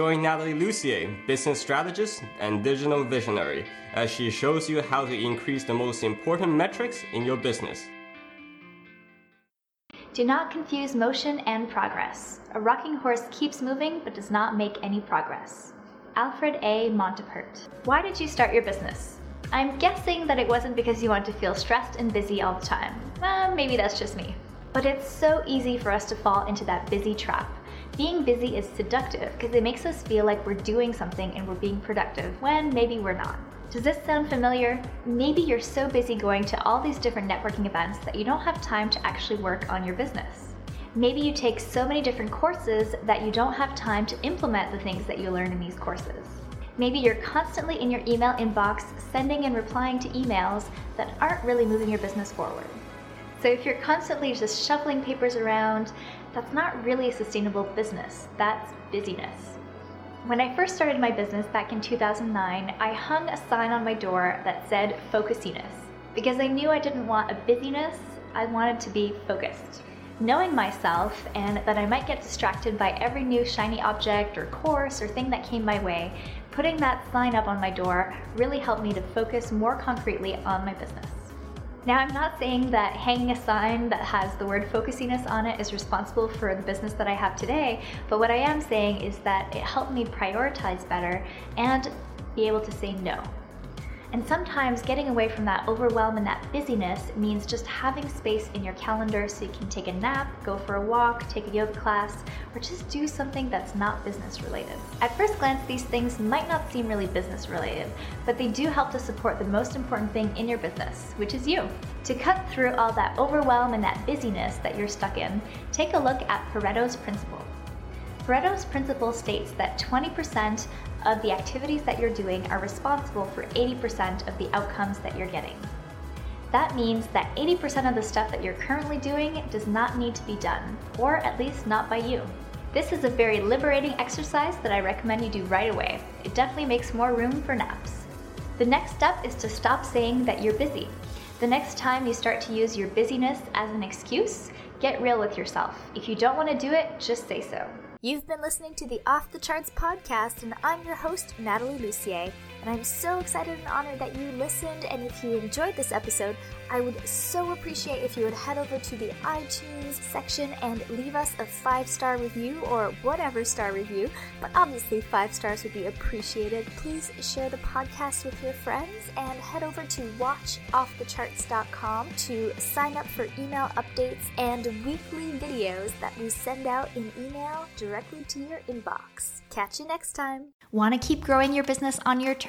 Join Natalie Lucier, business strategist and digital visionary, as she shows you how to increase the most important metrics in your business. Do not confuse motion and progress. A rocking horse keeps moving but does not make any progress. Alfred A. Montapert. Why did you start your business? I'm guessing that it wasn't because you want to feel stressed and busy all the time. Uh, maybe that's just me. But it's so easy for us to fall into that busy trap. Being busy is seductive because it makes us feel like we're doing something and we're being productive when maybe we're not. Does this sound familiar? Maybe you're so busy going to all these different networking events that you don't have time to actually work on your business. Maybe you take so many different courses that you don't have time to implement the things that you learn in these courses. Maybe you're constantly in your email inbox sending and replying to emails that aren't really moving your business forward. So if you're constantly just shuffling papers around, that's not really a sustainable business. That's busyness. When I first started my business back in 2009, I hung a sign on my door that said focusiness because I knew I didn't want a busyness, I wanted to be focused. Knowing myself and that I might get distracted by every new shiny object or course or thing that came my way, putting that sign up on my door really helped me to focus more concretely on my business. Now, I'm not saying that hanging a sign that has the word focusiness on it is responsible for the business that I have today, but what I am saying is that it helped me prioritize better and be able to say no. And sometimes getting away from that overwhelm and that busyness means just having space in your calendar so you can take a nap, go for a walk, take a yoga class, or just do something that's not business related. At first glance, these things might not seem really business related, but they do help to support the most important thing in your business, which is you. To cut through all that overwhelm and that busyness that you're stuck in, take a look at Pareto's Principle. Pareto's principle states that 20% of the activities that you're doing are responsible for 80% of the outcomes that you're getting. That means that 80% of the stuff that you're currently doing does not need to be done, or at least not by you. This is a very liberating exercise that I recommend you do right away. It definitely makes more room for naps. The next step is to stop saying that you're busy. The next time you start to use your busyness as an excuse, get real with yourself. If you don't want to do it, just say so. You've been listening to the Off the Charts podcast, and I'm your host, Natalie Lucier. And I'm so excited and honored that you listened. And if you enjoyed this episode, I would so appreciate if you would head over to the iTunes section and leave us a five star review or whatever star review. But obviously, five stars would be appreciated. Please share the podcast with your friends and head over to watchoffthecharts.com to sign up for email updates and weekly videos that we send out in email directly to your inbox. Catch you next time. Want to keep growing your business on your